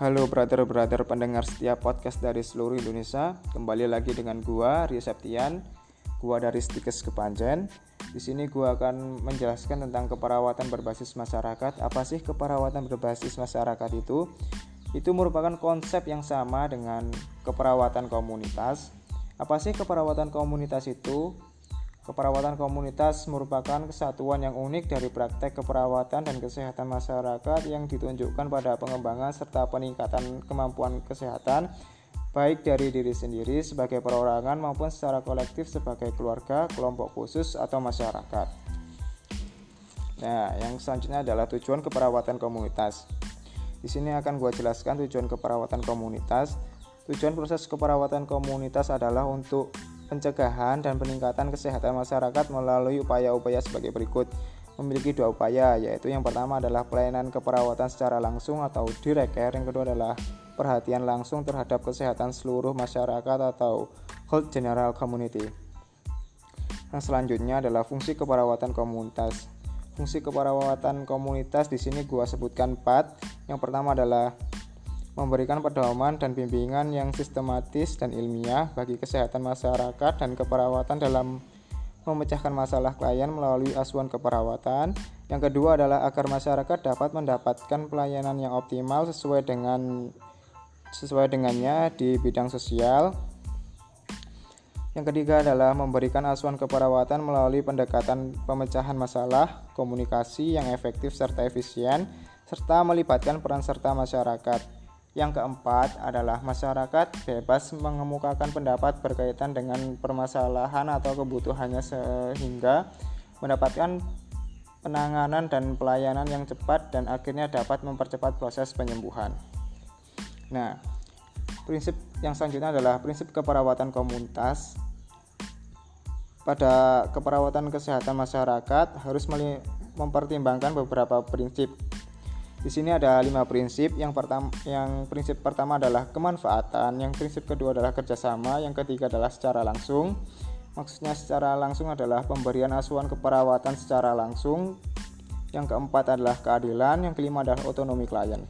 Halo brother-brother pendengar setiap podcast dari seluruh Indonesia. Kembali lagi dengan gua Rio Septian, gua dari Stikes Kepanjen. Di sini gua akan menjelaskan tentang keperawatan berbasis masyarakat. Apa sih keperawatan berbasis masyarakat itu? Itu merupakan konsep yang sama dengan keperawatan komunitas. Apa sih keperawatan komunitas itu? Keperawatan komunitas merupakan kesatuan yang unik dari praktek keperawatan dan kesehatan masyarakat yang ditunjukkan pada pengembangan serta peningkatan kemampuan kesehatan baik dari diri sendiri sebagai perorangan maupun secara kolektif sebagai keluarga, kelompok khusus atau masyarakat. Nah, yang selanjutnya adalah tujuan keperawatan komunitas. Di sini akan gue jelaskan tujuan keperawatan komunitas. Tujuan proses keperawatan komunitas adalah untuk pencegahan dan peningkatan kesehatan masyarakat melalui upaya-upaya sebagai berikut. Memiliki dua upaya, yaitu yang pertama adalah pelayanan keperawatan secara langsung atau direct care, yang kedua adalah perhatian langsung terhadap kesehatan seluruh masyarakat atau whole general community. Yang selanjutnya adalah fungsi keperawatan komunitas. Fungsi keperawatan komunitas di sini gua sebutkan empat. Yang pertama adalah memberikan pedoman dan bimbingan yang sistematis dan ilmiah bagi kesehatan masyarakat dan keperawatan dalam memecahkan masalah klien melalui asuhan keperawatan. Yang kedua adalah agar masyarakat dapat mendapatkan pelayanan yang optimal sesuai dengan sesuai dengannya di bidang sosial. Yang ketiga adalah memberikan asuhan keperawatan melalui pendekatan pemecahan masalah, komunikasi yang efektif serta efisien, serta melibatkan peran serta masyarakat. Yang keempat adalah masyarakat bebas mengemukakan pendapat berkaitan dengan permasalahan atau kebutuhannya sehingga mendapatkan penanganan dan pelayanan yang cepat dan akhirnya dapat mempercepat proses penyembuhan. Nah, prinsip yang selanjutnya adalah prinsip keperawatan komunitas. Pada keperawatan kesehatan masyarakat harus mempertimbangkan beberapa prinsip di sini ada lima prinsip. Yang pertama, yang prinsip pertama adalah kemanfaatan, yang prinsip kedua adalah kerjasama, yang ketiga adalah secara langsung. Maksudnya secara langsung adalah pemberian asuhan keperawatan secara langsung. Yang keempat adalah keadilan, yang kelima adalah otonomi klien.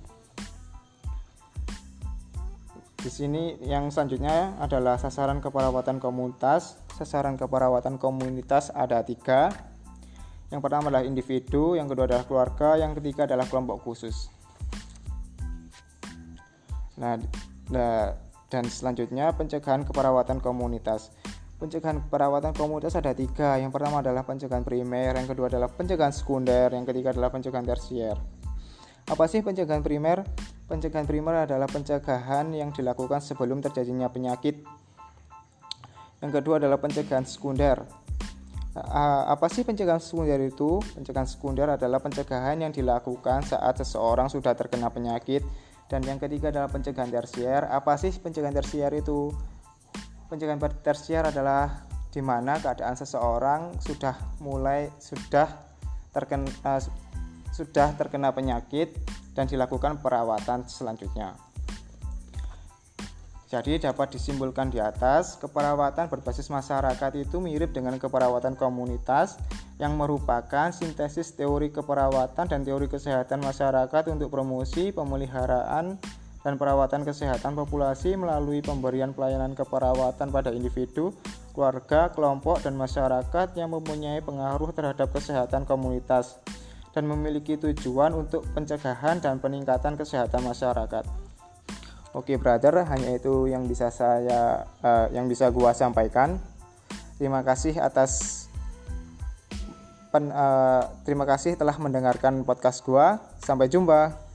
Di sini yang selanjutnya adalah sasaran keperawatan komunitas. Sasaran keperawatan komunitas ada tiga, yang pertama adalah individu, yang kedua adalah keluarga, yang ketiga adalah kelompok khusus. Nah, nah dan selanjutnya pencegahan keperawatan komunitas. Pencegahan keperawatan komunitas ada tiga. Yang pertama adalah pencegahan primer, yang kedua adalah pencegahan sekunder, yang ketiga adalah pencegahan tersier. Apa sih pencegahan primer? Pencegahan primer adalah pencegahan yang dilakukan sebelum terjadinya penyakit. Yang kedua adalah pencegahan sekunder. Uh, apa sih pencegahan sekunder itu? Pencegahan sekunder adalah pencegahan yang dilakukan saat seseorang sudah terkena penyakit. Dan yang ketiga adalah pencegahan tersier. Apa sih pencegahan tersier itu? Pencegahan tersier adalah di mana keadaan seseorang sudah mulai sudah terkena uh, sudah terkena penyakit dan dilakukan perawatan selanjutnya. Jadi dapat disimpulkan di atas, keperawatan berbasis masyarakat itu mirip dengan keperawatan komunitas yang merupakan sintesis teori keperawatan dan teori kesehatan masyarakat untuk promosi, pemeliharaan, dan perawatan kesehatan populasi melalui pemberian pelayanan keperawatan pada individu, keluarga, kelompok, dan masyarakat yang mempunyai pengaruh terhadap kesehatan komunitas dan memiliki tujuan untuk pencegahan dan peningkatan kesehatan masyarakat. Oke brother, hanya itu yang bisa saya uh, yang bisa gua sampaikan. Terima kasih atas pen, uh, terima kasih telah mendengarkan podcast gua. Sampai jumpa.